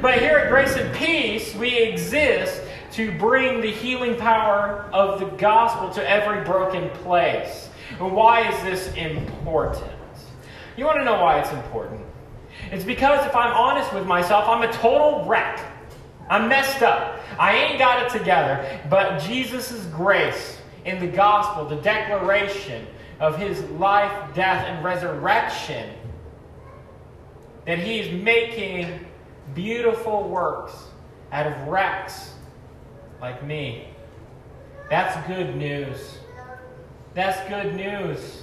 But here at Grace and Peace, we exist to bring the healing power of the gospel to every broken place. And why is this important? You want to know why it's important? It's because if I'm honest with myself, I'm a total wreck. I'm messed up. I ain't got it together. But Jesus' grace in the gospel, the declaration of his life, death, and resurrection, that he's making beautiful works out of wrecks like me. That's good news. That's good news.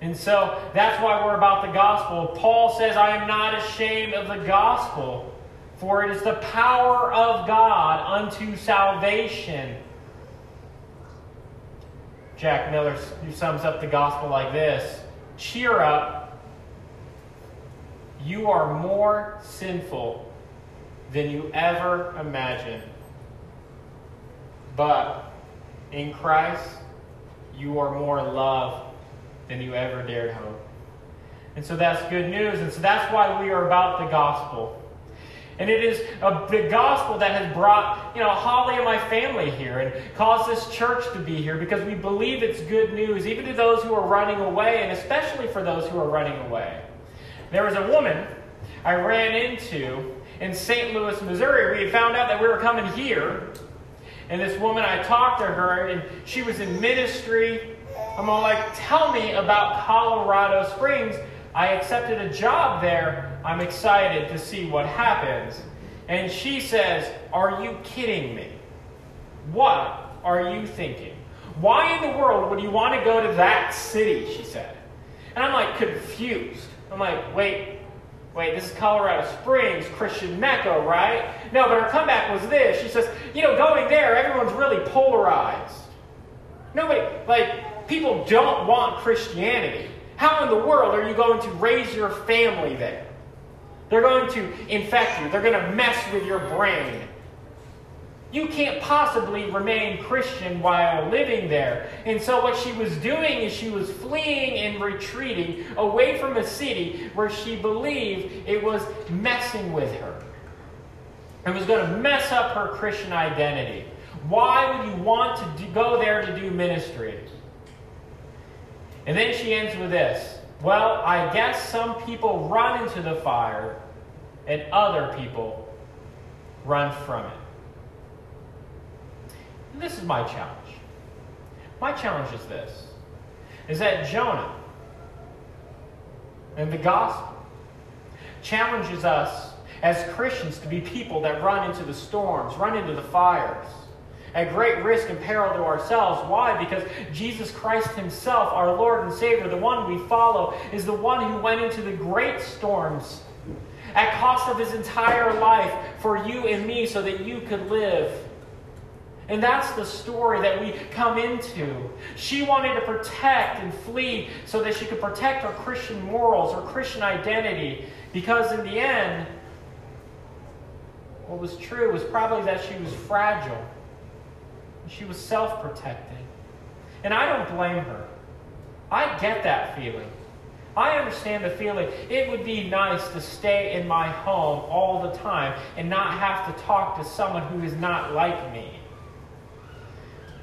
And so that's why we're about the gospel. Paul says, I am not ashamed of the gospel, for it is the power of God unto salvation. Jack Miller sums up the gospel like this Cheer up. You are more sinful than you ever imagined. But in Christ, you are more loved than you ever dared hope. And so that's good news. And so that's why we are about the gospel. And it is a, the gospel that has brought, you know, Holly and my family here and caused this church to be here because we believe it's good news, even to those who are running away, and especially for those who are running away. There was a woman I ran into in St. Louis, Missouri. We had found out that we were coming here. And this woman, I talked to her, and she was in ministry I'm all like, tell me about Colorado Springs. I accepted a job there. I'm excited to see what happens. And she says, Are you kidding me? What are you thinking? Why in the world would you want to go to that city? She said. And I'm like confused. I'm like, wait, wait, this is Colorado Springs, Christian Mecca, right? No, but her comeback was this. She says, you know, going there, everyone's really polarized. Nobody, like, people don't want Christianity. How in the world are you going to raise your family there? They're going to infect you, they're going to mess with your brain. You can't possibly remain Christian while living there. And so, what she was doing is she was fleeing and retreating away from a city where she believed it was messing with her and was going to mess up her Christian identity. Why would you want to go there to do ministry? And then she ends with this Well, I guess some people run into the fire and other people run from it. This is my challenge. My challenge is this is that Jonah and the gospel challenges us as Christians to be people that run into the storms, run into the fires at great risk and peril to ourselves. Why? Because Jesus Christ Himself, our Lord and Savior, the one we follow, is the one who went into the great storms at cost of His entire life for you and me so that you could live. And that's the story that we come into. She wanted to protect and flee so that she could protect her Christian morals, her Christian identity, because in the end, what was true was probably that she was fragile she was self protecting. And I don't blame her. I get that feeling. I understand the feeling. It would be nice to stay in my home all the time and not have to talk to someone who is not like me.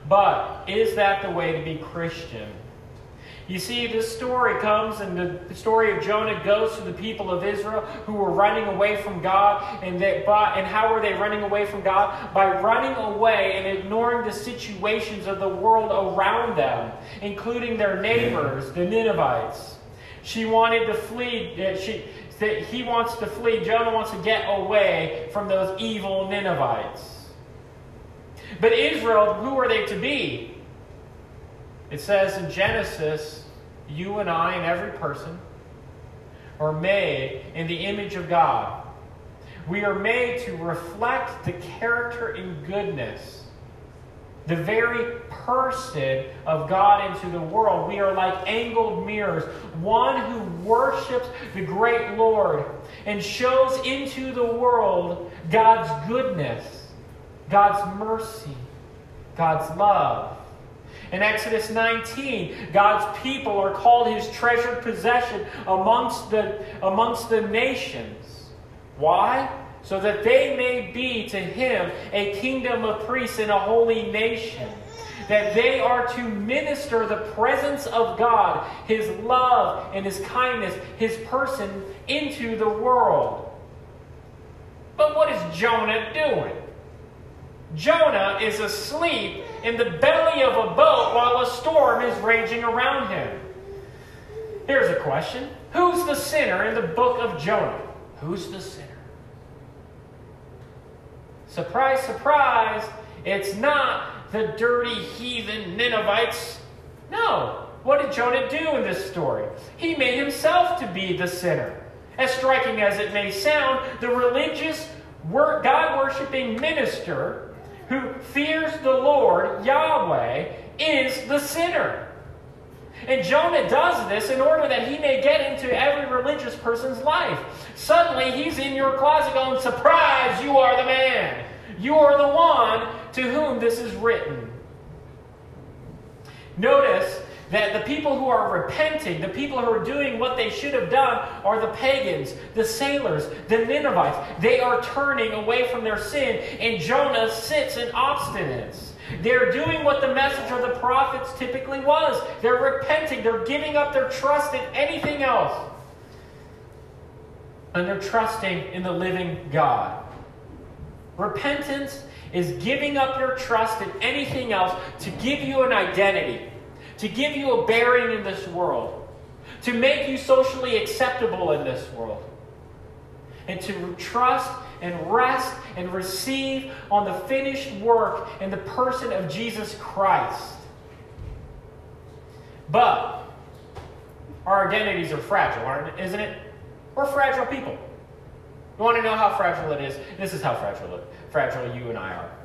But is that the way to be Christian? You see, this story comes, and the story of Jonah goes to the people of Israel who were running away from God. And, they, and how were they running away from God? By running away and ignoring the situations of the world around them, including their neighbors, the Ninevites. She wanted to flee. She, that he wants to flee. Jonah wants to get away from those evil Ninevites. But Israel, who are they to be? It says in Genesis, you and I and every person are made in the image of God. We are made to reflect the character and goodness, the very person of God into the world. We are like angled mirrors, one who worships the great Lord and shows into the world God's goodness, God's mercy, God's love. In Exodus 19, God's people are called his treasured possession amongst the, amongst the nations. Why? so that they may be to him a kingdom of priests and a holy nation. That they are to minister the presence of God, his love and his kindness, his person into the world. But what is Jonah doing? Jonah is asleep in the belly of a boat while a storm is raging around him. Here's a question Who's the sinner in the book of Jonah? Who's the sinner? Surprise, surprise, it's not the dirty heathen Ninevites. No. What did Jonah do in this story? He made himself to be the sinner. As striking as it may sound, the religious, God worshiping minister who fears the Lord, Yahweh, is the sinner. And Jonah does this in order that he may get into every religious person's life. Suddenly, he's in your closet going, Surprise, you are the man. You are the one to whom this is written. Notice that the people who are repenting, the people who are doing what they should have done, are the pagans, the sailors, the Ninevites. They are turning away from their sin, and Jonah sits in obstinance. They're doing what the message of the prophets typically was. They're repenting, they're giving up their trust in anything else. And they're trusting in the living God. Repentance is giving up your trust in anything else to give you an identity to give you a bearing in this world, to make you socially acceptable in this world, and to trust and rest and receive on the finished work in the person of Jesus Christ. But our identities are fragile, aren't isn't it? We're fragile people. You want to know how fragile it is? This is how fragile, fragile you and I are.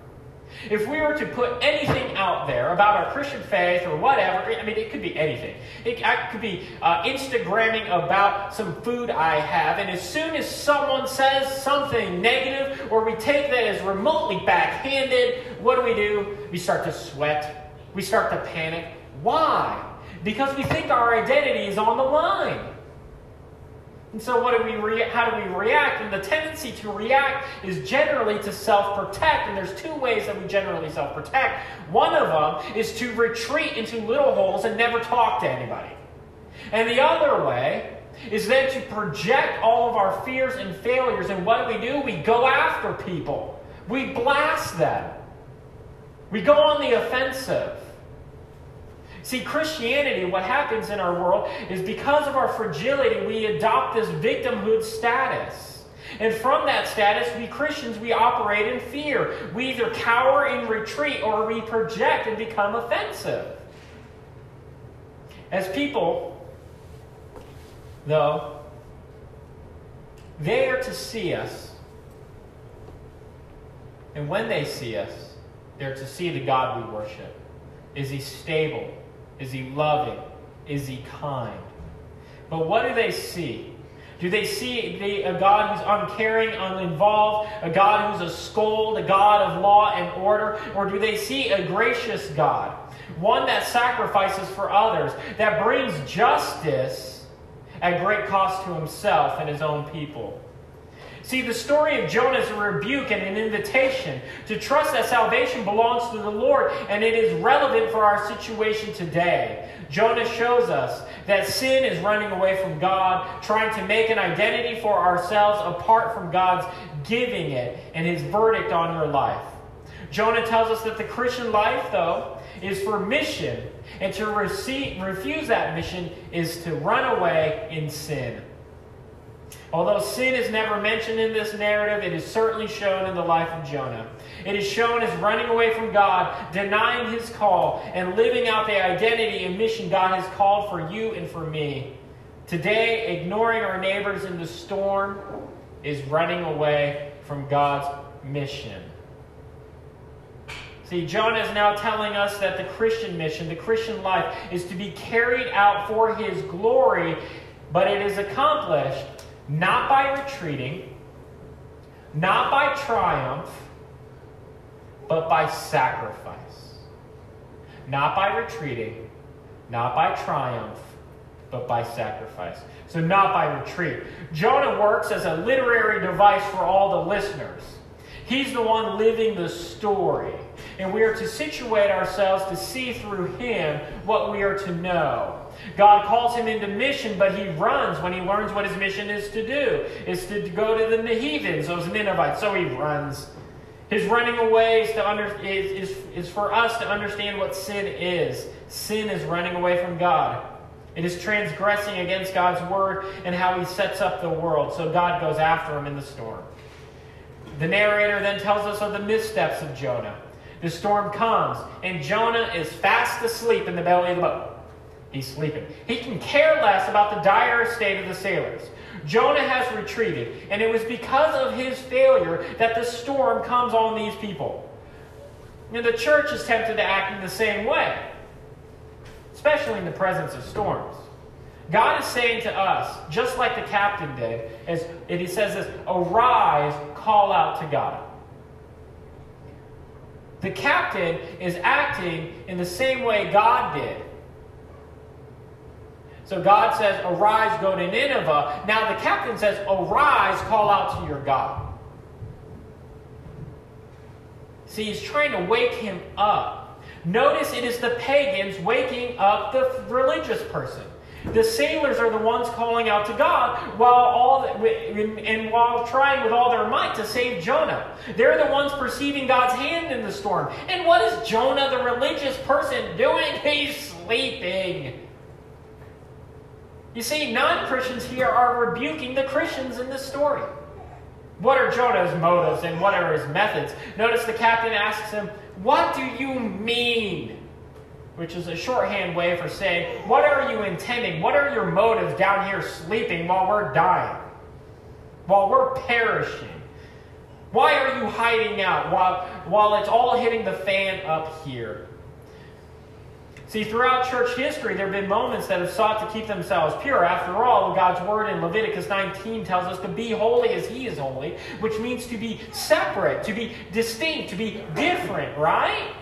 If we were to put anything out there about our Christian faith or whatever, I mean, it could be anything. It could be uh, Instagramming about some food I have, and as soon as someone says something negative or we take that as remotely backhanded, what do we do? We start to sweat. We start to panic. Why? Because we think our identity is on the line. And so, what do we re- how do we react? And the tendency to react is generally to self protect. And there's two ways that we generally self protect. One of them is to retreat into little holes and never talk to anybody. And the other way is then to project all of our fears and failures. And what do we do? We go after people, we blast them, we go on the offensive. See, Christianity, what happens in our world is because of our fragility, we adopt this victimhood status. And from that status, we Christians, we operate in fear. We either cower in retreat or we project and become offensive. As people, though, they are to see us. And when they see us, they're to see the God we worship. Is he stable? Is he loving? Is he kind? But what do they see? Do they see a God who's uncaring, uninvolved, a God who's a scold, a God of law and order? Or do they see a gracious God, one that sacrifices for others, that brings justice at great cost to himself and his own people? See, the story of Jonah is a rebuke and an invitation to trust that salvation belongs to the Lord and it is relevant for our situation today. Jonah shows us that sin is running away from God, trying to make an identity for ourselves apart from God's giving it and his verdict on your life. Jonah tells us that the Christian life, though, is for mission, and to receive, refuse that mission is to run away in sin. Although sin is never mentioned in this narrative, it is certainly shown in the life of Jonah. It is shown as running away from God, denying his call, and living out the identity and mission God has called for you and for me. Today, ignoring our neighbors in the storm is running away from God's mission. See, Jonah is now telling us that the Christian mission, the Christian life, is to be carried out for his glory, but it is accomplished not by retreating, not by triumph, but by sacrifice. Not by retreating, not by triumph, but by sacrifice. So, not by retreat. Jonah works as a literary device for all the listeners. He's the one living the story. And we are to situate ourselves to see through him what we are to know. God calls him into mission, but he runs when he learns what his mission is to do. Is to go to the heathens, those Ninevites. So he runs. His running away is, to under, is, is, is for us to understand what sin is. Sin is running away from God. It is transgressing against God's word and how he sets up the world. So God goes after him in the storm. The narrator then tells us of the missteps of Jonah. The storm comes, and Jonah is fast asleep in the belly of the boat. He's sleeping. He can care less about the dire state of the sailors. Jonah has retreated, and it was because of his failure that the storm comes on these people. And the church is tempted to act in the same way, especially in the presence of storms. God is saying to us, just like the captain did, as he says this, arise, call out to God. The captain is acting in the same way God did. So God says, Arise, go to Nineveh. Now the captain says, Arise, call out to your God. See, he's trying to wake him up. Notice it is the pagans waking up the religious person. The sailors are the ones calling out to God while all and while trying with all their might to save Jonah. They're the ones perceiving God's hand in the storm. And what is Jonah, the religious person, doing? He's sleeping. You see, non Christians here are rebuking the Christians in this story. What are Jonah's motives and what are his methods? Notice the captain asks him, What do you mean? Which is a shorthand way for saying, What are you intending? What are your motives down here sleeping while we're dying? While we're perishing? Why are you hiding out while, while it's all hitting the fan up here? See, throughout church history, there have been moments that have sought to keep themselves pure. After all, God's word in Leviticus 19 tells us to be holy as He is holy, which means to be separate, to be distinct, to be different, right?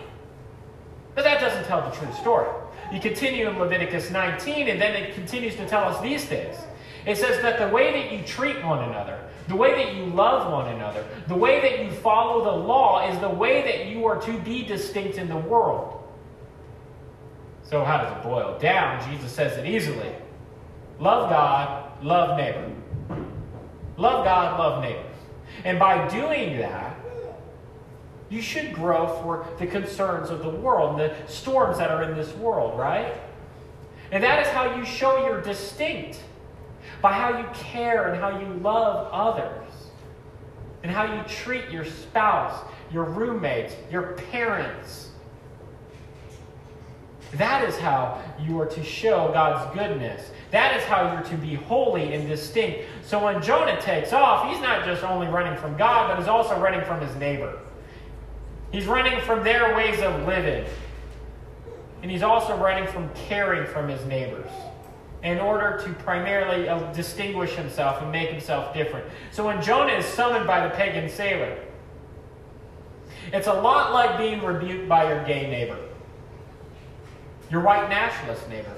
But that doesn't tell the true story. You continue in Leviticus 19, and then it continues to tell us these things. It says that the way that you treat one another, the way that you love one another, the way that you follow the law is the way that you are to be distinct in the world. So, how does it boil down? Jesus says it easily love God, love neighbor. Love God, love neighbor. And by doing that, you should grow for the concerns of the world, the storms that are in this world, right? And that is how you show you're distinct by how you care and how you love others, and how you treat your spouse, your roommates, your parents that is how you are to show God's goodness. That is how you're to be holy and distinct. So when Jonah takes off, he's not just only running from God, but he's also running from his neighbor. He's running from their ways of living. And he's also running from caring from his neighbors in order to primarily uh, distinguish himself and make himself different. So when Jonah is summoned by the pagan sailor, it's a lot like being rebuked by your gay neighbor your white nationalist neighbor,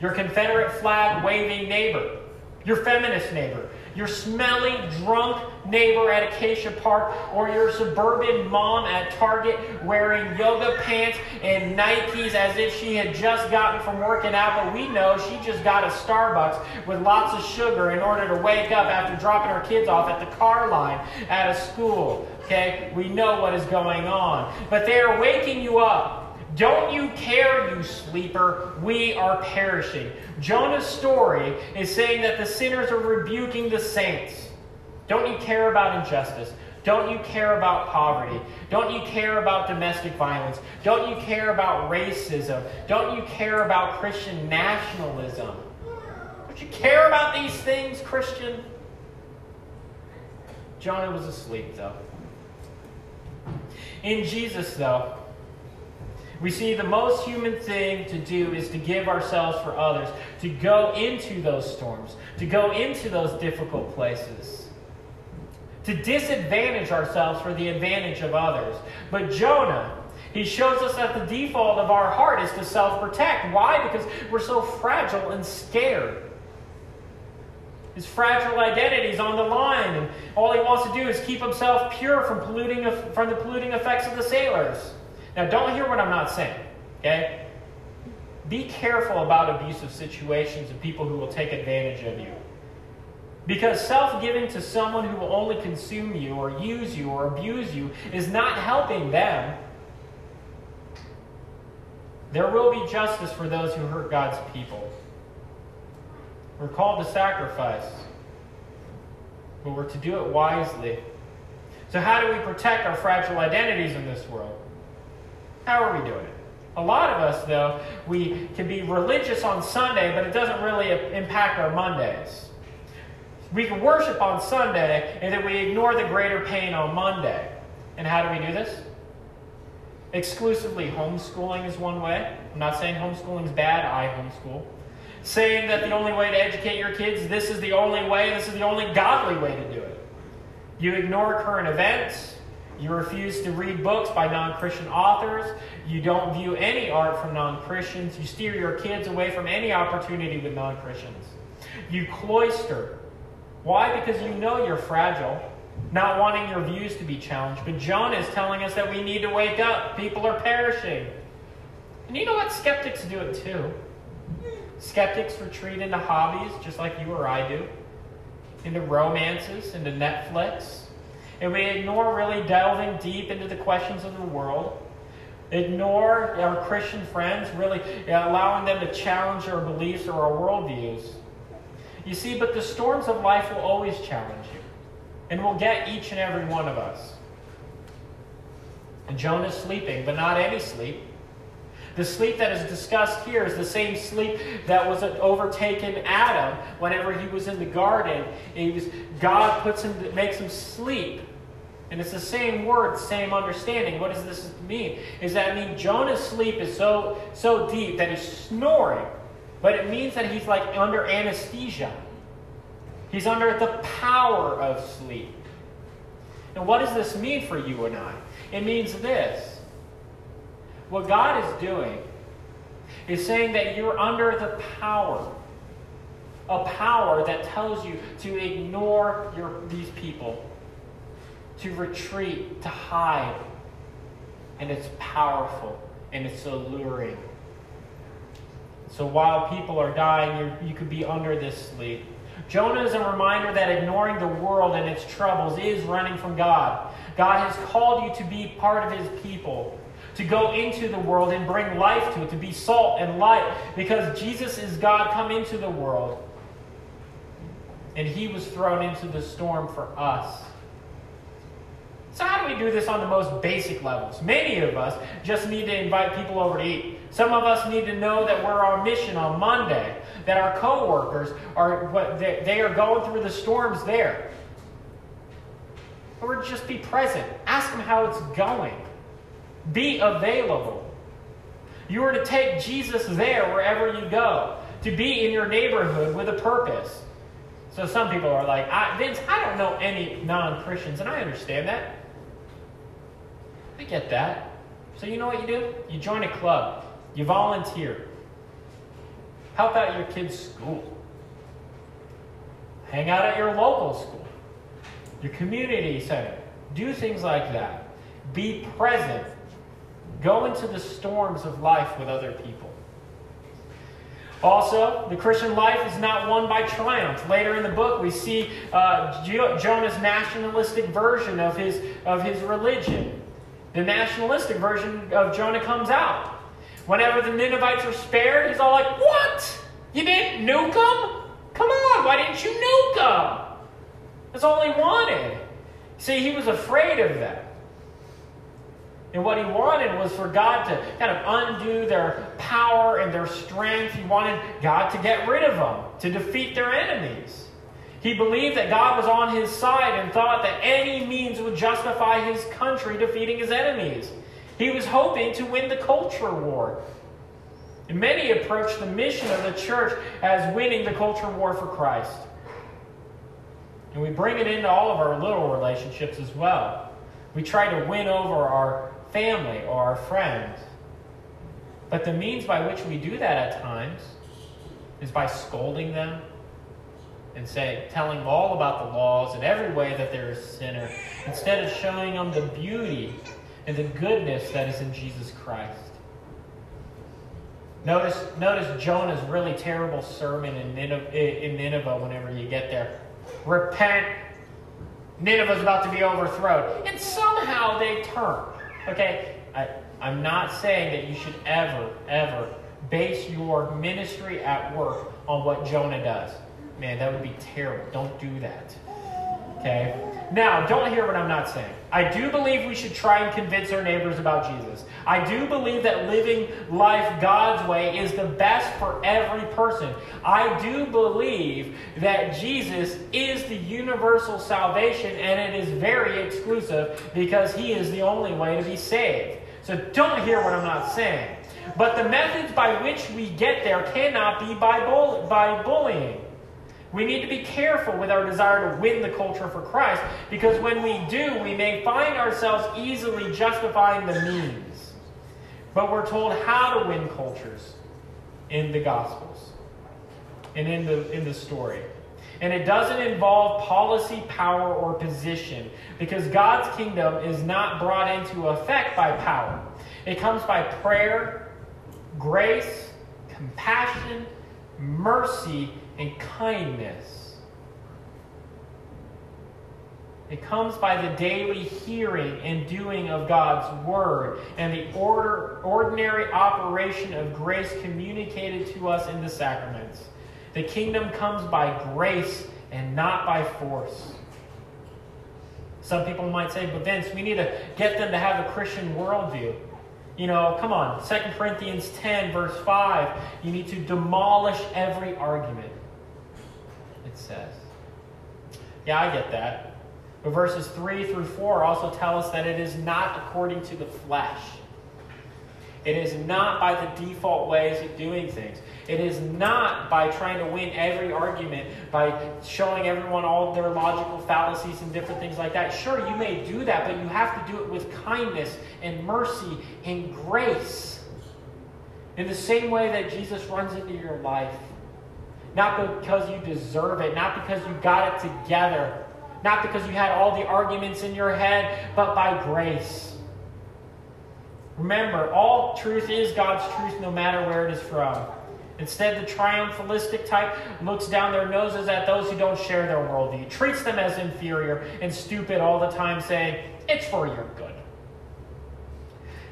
your Confederate flag waving neighbor, your feminist neighbor, your smelly, drunk neighbor at Acacia Park, or your suburban mom at Target wearing yoga pants and Nikes as if she had just gotten from working out, but we know she just got a Starbucks with lots of sugar in order to wake up after dropping her kids off at the car line at a school. Okay? We know what is going on. But they are waking you up don't you care, you sleeper? We are perishing. Jonah's story is saying that the sinners are rebuking the saints. Don't you care about injustice? Don't you care about poverty? Don't you care about domestic violence? Don't you care about racism? Don't you care about Christian nationalism? Don't you care about these things, Christian? Jonah was asleep, though. In Jesus, though, we see the most human thing to do is to give ourselves for others, to go into those storms, to go into those difficult places, to disadvantage ourselves for the advantage of others. But Jonah, He shows us that the default of our heart is to self protect. Why? Because we're so fragile and scared. His fragile identity is on the line, and all he wants to do is keep himself pure from, polluting, from the polluting effects of the sailors. Now, don't hear what I'm not saying, okay? Be careful about abusive situations and people who will take advantage of you. Because self giving to someone who will only consume you or use you or abuse you is not helping them. There will be justice for those who hurt God's people. We're called to sacrifice, but we're to do it wisely. So, how do we protect our fragile identities in this world? How are we doing it? A lot of us, though, we can be religious on Sunday, but it doesn't really impact our Mondays. We can worship on Sunday, and then we ignore the greater pain on Monday. And how do we do this? Exclusively homeschooling is one way. I'm not saying homeschooling is bad, I homeschool. Saying that the only way to educate your kids, this is the only way, this is the only godly way to do it. You ignore current events. You refuse to read books by non Christian authors. You don't view any art from non Christians. You steer your kids away from any opportunity with non Christians. You cloister why? Because you know you're fragile, not wanting your views to be challenged. But John is telling us that we need to wake up. People are perishing. And you know what? Skeptics do it too. Skeptics retreat into hobbies just like you or I do, into romances, into Netflix. And we ignore really delving deep into the questions of the world. Ignore our Christian friends, really allowing them to challenge our beliefs or our worldviews. You see, but the storms of life will always challenge you and will get each and every one of us. And Jonah's sleeping, but not any sleep. The sleep that is discussed here is the same sleep that was overtaken Adam whenever he was in the garden. He was, God puts him, makes him sleep. And it's the same word, same understanding. What does this mean? Is that mean Jonah's sleep is so so deep that he's snoring but it means that he's like under anesthesia. He's under the power of sleep. And what does this mean for you and I? It means this. What God is doing is saying that you're under the power. A power that tells you to ignore your, these people, to retreat, to hide. And it's powerful and it's alluring. So while people are dying, you could be under this sleep. Jonah is a reminder that ignoring the world and its troubles is running from God. God has called you to be part of his people, to go into the world and bring life to it, to be salt and light, because Jesus is God come into the world. And he was thrown into the storm for us. So, how do we do this on the most basic levels? Many of us just need to invite people over to eat. Some of us need to know that we're on mission on Monday, that our coworkers are what they, are going through the storms there. Or just be present. Ask them how it's going. Be available. You are to take Jesus there wherever you go, to be in your neighborhood with a purpose. So some people are like, I, Vince, I don't know any non Christians, and I understand that. I get that. So you know what you do? You join a club. You volunteer. Help out your kid's school. Hang out at your local school, your community center. Do things like that. Be present. Go into the storms of life with other people. Also, the Christian life is not won by triumph. Later in the book, we see uh, Jonah's nationalistic version of his, of his religion. The nationalistic version of Jonah comes out. Whenever the Ninevites are spared, he's all like, What? You didn't nuke them? Come on, why didn't you nuke them? That's all he wanted. See, he was afraid of that. And what he wanted was for God to kind of undo their power and their strength. He wanted God to get rid of them, to defeat their enemies. He believed that God was on his side and thought that any means would justify his country defeating his enemies. He was hoping to win the culture war. And many approach the mission of the church as winning the culture war for Christ. And we bring it into all of our little relationships as well. We try to win over our family or our friends. But the means by which we do that at times is by scolding them and say, telling all about the laws and every way that they're a sinner, instead of showing them the beauty and the goodness that is in Jesus Christ. Notice, notice Jonah's really terrible sermon in Nineveh, in Nineveh whenever you get there. Repent. Nineveh's about to be overthrown. And somehow they turn. Okay? I, I'm not saying that you should ever, ever base your ministry at work on what Jonah does. Man, that would be terrible. Don't do that. Okay? Now, don't hear what I'm not saying. I do believe we should try and convince our neighbors about Jesus. I do believe that living life God's way is the best for every person. I do believe that Jesus is the universal salvation and it is very exclusive because he is the only way to be saved. So don't hear what I'm not saying. But the methods by which we get there cannot be by, bull- by bullying. We need to be careful with our desire to win the culture for Christ because when we do, we may find ourselves easily justifying the means. But we're told how to win cultures in the Gospels and in the, in the story. And it doesn't involve policy, power, or position because God's kingdom is not brought into effect by power. It comes by prayer, grace, compassion, mercy, and kindness. It comes by the daily hearing and doing of God's word and the order, ordinary operation of grace communicated to us in the sacraments. The kingdom comes by grace and not by force. Some people might say, but Vince, we need to get them to have a Christian worldview. You know, come on, 2 Corinthians 10, verse 5, you need to demolish every argument says. Yeah, I get that. But verses 3 through 4 also tell us that it is not according to the flesh. It is not by the default ways of doing things. It is not by trying to win every argument, by showing everyone all their logical fallacies and different things like that. Sure, you may do that, but you have to do it with kindness and mercy and grace. In the same way that Jesus runs into your life not because you deserve it, not because you got it together, not because you had all the arguments in your head, but by grace. Remember, all truth is God's truth no matter where it is from. Instead, the triumphalistic type looks down their noses at those who don't share their worldview, treats them as inferior and stupid all the time, saying, It's for your good.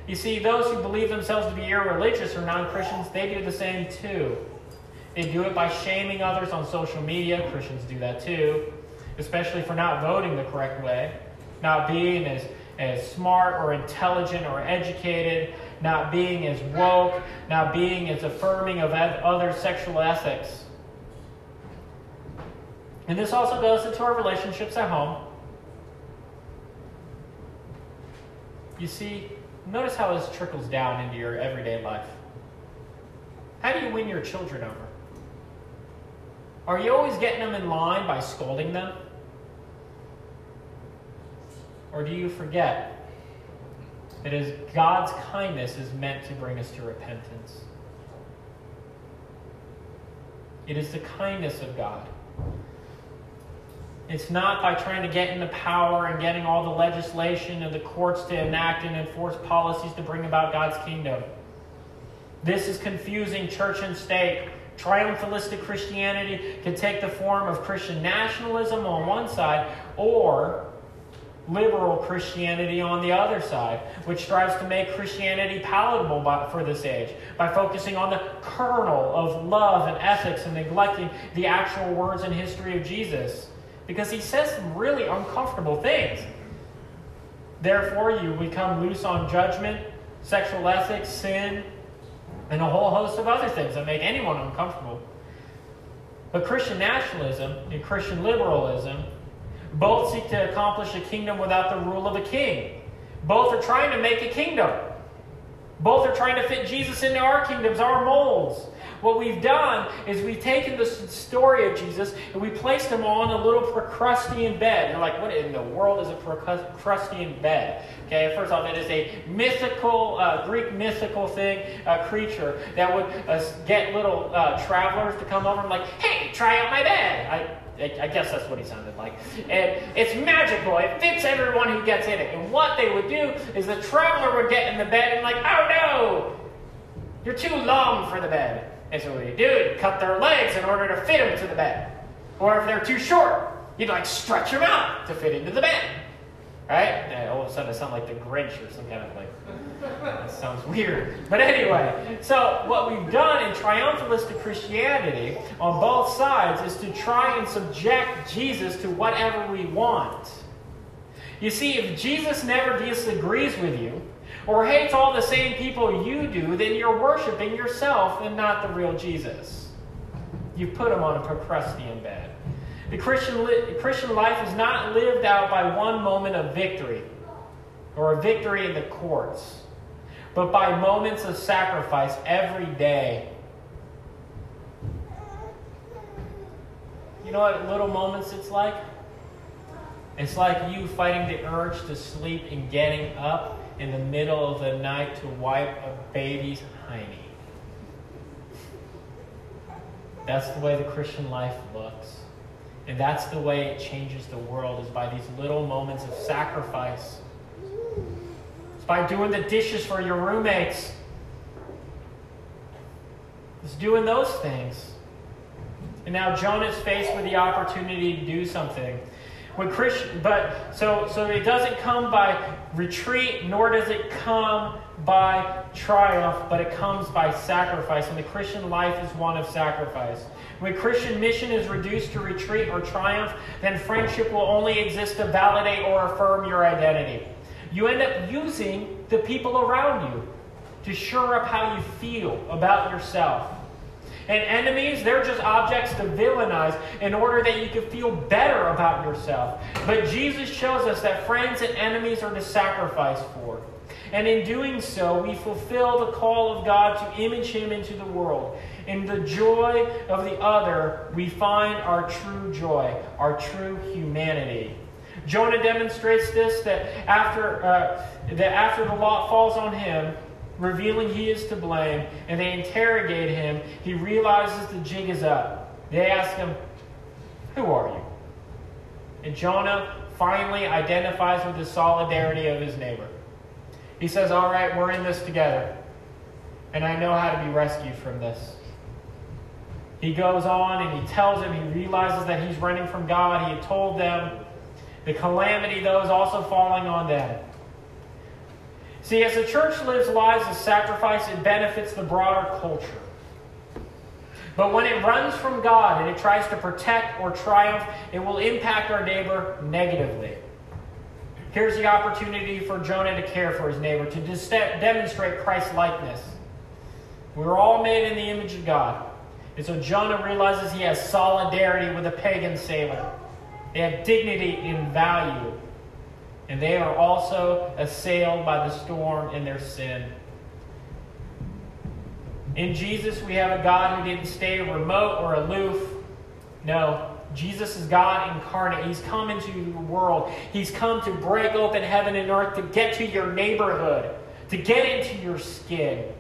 You see, those who believe themselves to be irreligious or non Christians, they do the same too. They do it by shaming others on social media. Christians do that too, especially for not voting the correct way, not being as, as smart or intelligent or educated, not being as woke, not being as affirming of other sexual ethics. And this also goes into our relationships at home. You see, notice how this trickles down into your everyday life. How do you win your children over? Are you always getting them in line by scolding them? Or do you forget that God's kindness is meant to bring us to repentance? It is the kindness of God. It's not by trying to get into power and getting all the legislation and the courts to enact and enforce policies to bring about God's kingdom. This is confusing church and state. Triumphalistic Christianity can take the form of Christian nationalism on one side or liberal Christianity on the other side, which strives to make Christianity palatable by, for this age by focusing on the kernel of love and ethics and neglecting the actual words and history of Jesus. Because he says some really uncomfortable things. Therefore, you become loose on judgment, sexual ethics, sin, and a whole host of other things that make anyone uncomfortable. But Christian nationalism and Christian liberalism both seek to accomplish a kingdom without the rule of a king. Both are trying to make a kingdom. Both are trying to fit Jesus into our kingdoms, our molds. what we've done is we've taken the story of Jesus and we placed him on a little Procrustean bed. You're like, what in the world is a Procrustean bed? Okay, first off, it is a mythical, uh, Greek mythical thing, uh, creature that would uh, get little uh, travelers to come over and like, hey, try out my bed. I, I guess that's what he sounded like. And it's magical. It fits everyone who gets in it. And what they would do is the traveler would get in the bed and like, oh no, you're too long for the bed. And so what you do, you cut their legs in order to fit them to the bed. Or if they're too short, you'd like stretch them out to fit into the bed. Right? And all of a sudden I sound like the Grinch or some kind of like that sounds weird. But anyway, so what we've done in triumphalistic Christianity on both sides is to try and subject Jesus to whatever we want. You see, if Jesus never disagrees with you, or hates all the same people you do, then you're worshiping yourself and not the real Jesus. You've put him on a Procrustean bed. The Christian, li- Christian life is not lived out by one moment of victory or a victory in the courts but by moments of sacrifice every day. You know what little moments it's like? It's like you fighting the urge to sleep and getting up in the middle of the night to wipe a baby's hiney. That's the way the Christian life looks. And that's the way it changes the world is by these little moments of sacrifice It's by doing the dishes for your roommates. It's doing those things. And now Jonah is faced with the opportunity to do something. When Christian, but so so it doesn't come by retreat, nor does it come by triumph, but it comes by sacrifice. And the Christian life is one of sacrifice. When Christian mission is reduced to retreat or triumph, then friendship will only exist to validate or affirm your identity. You end up using the people around you to shore up how you feel about yourself. And enemies, they're just objects to villainize in order that you can feel better about yourself. But Jesus shows us that friends and enemies are to sacrifice for. And in doing so, we fulfill the call of God to image Him into the world. In the joy of the other, we find our true joy, our true humanity. Jonah demonstrates this that after, uh, that after the lot falls on him, revealing he is to blame, and they interrogate him, he realizes the jig is up. They ask him, Who are you? And Jonah finally identifies with the solidarity of his neighbor. He says, All right, we're in this together, and I know how to be rescued from this. He goes on and he tells him, he realizes that he's running from God. He had told them the calamity, though, is also falling on them. See, as the church lives lives of sacrifice, it benefits the broader culture. But when it runs from God and it tries to protect or triumph, it will impact our neighbor negatively. Here's the opportunity for Jonah to care for his neighbor, to demonstrate Christ's likeness. We're all made in the image of God. And so Jonah realizes he has solidarity with a pagan sailor. They have dignity and value. And they are also assailed by the storm in their sin. In Jesus, we have a God who didn't stay remote or aloof. No, Jesus is God incarnate. He's come into the world. He's come to break open heaven and earth, to get to your neighborhood, to get into your skin.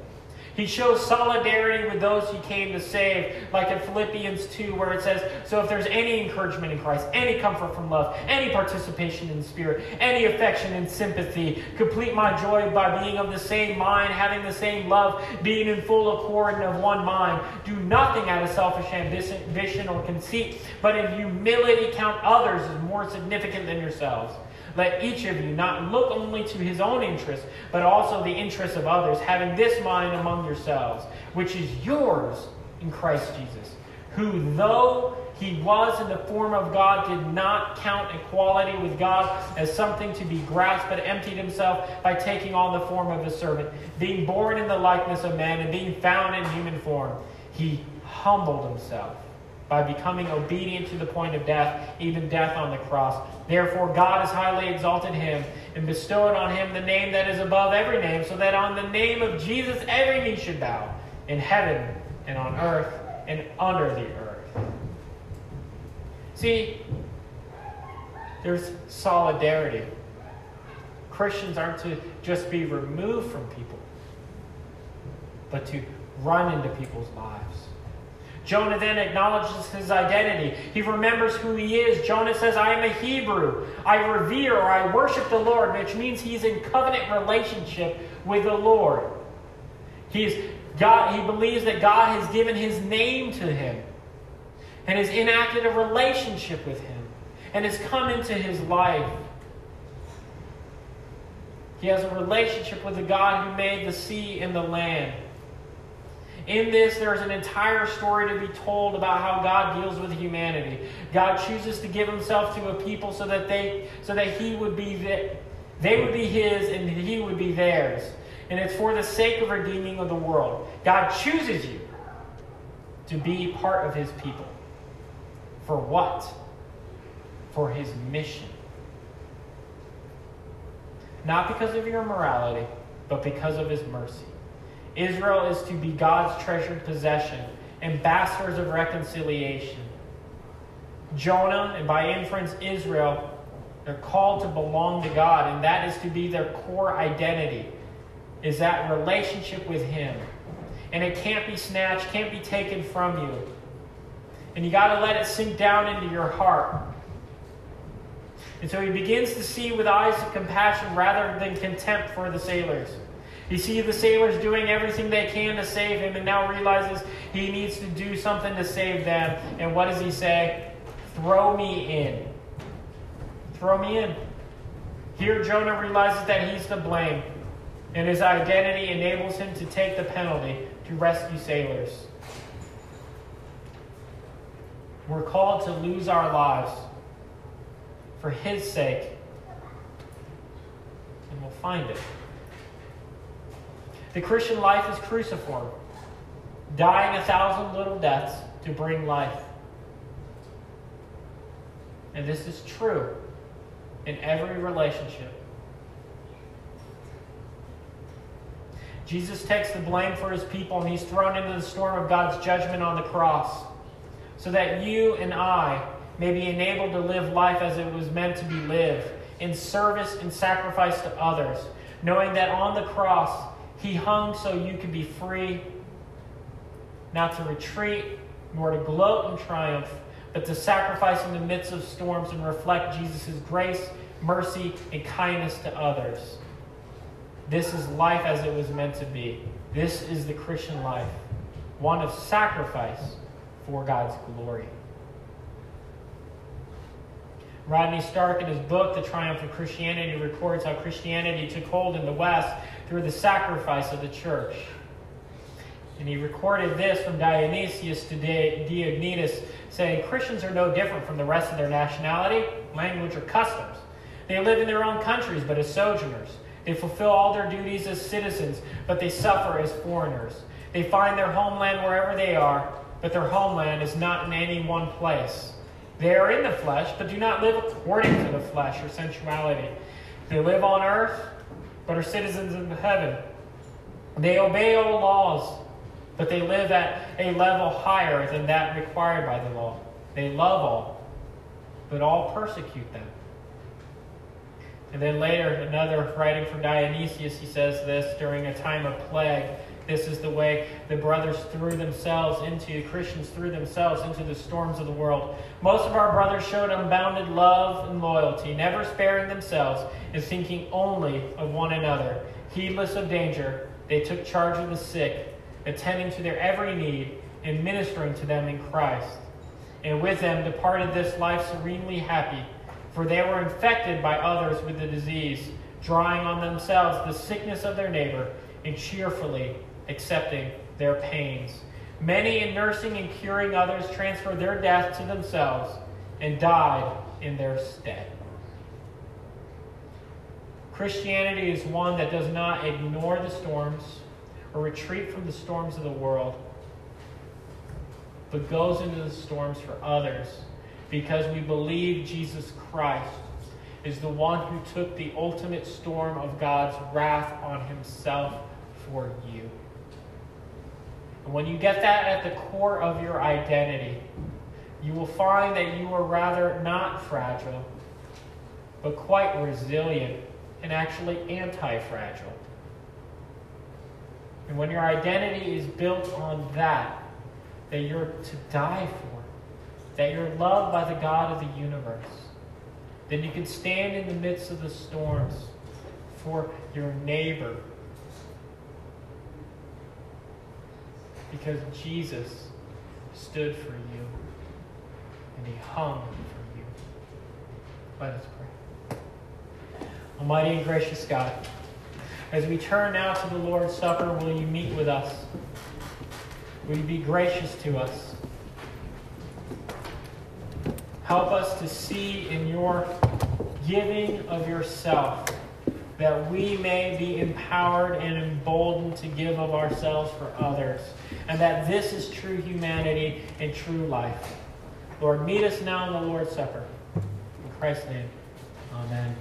He shows solidarity with those he came to save, like in Philippians 2, where it says, So if there's any encouragement in Christ, any comfort from love, any participation in the Spirit, any affection and sympathy, complete my joy by being of the same mind, having the same love, being in full accord and of one mind. Do nothing out of selfish ambition or conceit, but in humility count others as more significant than yourselves. Let each of you not look only to his own interests, but also the interests of others, having this mind among yourselves, which is yours in Christ Jesus, who, though he was in the form of God, did not count equality with God as something to be grasped, but emptied himself by taking on the form of a servant, being born in the likeness of man and being found in human form. He humbled himself by becoming obedient to the point of death, even death on the cross. Therefore, God has highly exalted him and bestowed on him the name that is above every name, so that on the name of Jesus every knee should bow, in heaven and on earth and under the earth. See, there's solidarity. Christians aren't to just be removed from people, but to run into people's lives. Jonah then acknowledges his identity. He remembers who he is. Jonah says, I am a Hebrew. I revere or I worship the Lord, which means he's in covenant relationship with the Lord. He's God, he believes that God has given his name to him and has enacted a relationship with him and has come into his life. He has a relationship with the God who made the sea and the land. In this, there is an entire story to be told about how God deals with humanity. God chooses to give himself to a people so that they so that he would be the, they would be his and he would be theirs. And it's for the sake of redeeming of the world. God chooses you to be part of his people. For what? For his mission. Not because of your morality, but because of his mercy. Israel is to be God's treasured possession, ambassadors of reconciliation. Jonah, and by inference, Israel, they're called to belong to God, and that is to be their core identity, is that relationship with Him. And it can't be snatched, can't be taken from you. And you got to let it sink down into your heart. And so he begins to see with eyes of compassion rather than contempt for the sailors. You see the sailors doing everything they can to save him and now realizes he needs to do something to save them. And what does he say? Throw me in. Throw me in. Here, Jonah realizes that he's to blame, and his identity enables him to take the penalty to rescue sailors. We're called to lose our lives for his sake, and we'll find it. The Christian life is cruciform, dying a thousand little deaths to bring life. And this is true in every relationship. Jesus takes the blame for his people and he's thrown into the storm of God's judgment on the cross so that you and I may be enabled to live life as it was meant to be lived in service and sacrifice to others, knowing that on the cross he hung so you could be free, not to retreat, nor to gloat in triumph, but to sacrifice in the midst of storms and reflect Jesus' grace, mercy, and kindness to others. This is life as it was meant to be. This is the Christian life, one of sacrifice for God's glory. Rodney Stark, in his book, The Triumph of Christianity, records how Christianity took hold in the West through the sacrifice of the church. And he recorded this from Dionysius to Diognetus, saying Christians are no different from the rest of their nationality, language, or customs. They live in their own countries, but as sojourners. They fulfill all their duties as citizens, but they suffer as foreigners. They find their homeland wherever they are, but their homeland is not in any one place. They are in the flesh, but do not live according to the flesh or sensuality. They live on earth, but are citizens of heaven. They obey all laws, but they live at a level higher than that required by the law. They love all, but all persecute them. And then later, another writing from Dionysius, he says this during a time of plague. This is the way the brothers threw themselves into, Christians threw themselves into the storms of the world. Most of our brothers showed unbounded love and loyalty, never sparing themselves and thinking only of one another. Heedless of danger, they took charge of the sick, attending to their every need and ministering to them in Christ. And with them departed this life serenely happy, for they were infected by others with the disease, drawing on themselves the sickness of their neighbor and cheerfully accepting their pains. Many, in nursing and curing others, transferred their death to themselves and died in their stead. Christianity is one that does not ignore the storms or retreat from the storms of the world, but goes into the storms for others because we believe Jesus Christ is the one who took the ultimate storm of God's wrath on himself for you. And when you get that at the core of your identity, you will find that you are rather not fragile, but quite resilient and actually anti fragile. And when your identity is built on that, that you're to die for, that you're loved by the God of the universe, then you can stand in the midst of the storms for your neighbor. Because Jesus stood for you and he hung for you. Let us pray. Almighty and gracious God, as we turn now to the Lord's Supper, will you meet with us? Will you be gracious to us? Help us to see in your giving of yourself that we may be empowered and emboldened to give of ourselves for others, and that this is true humanity and true life. Lord, meet us now in the Lord's Supper. In Christ's name, amen.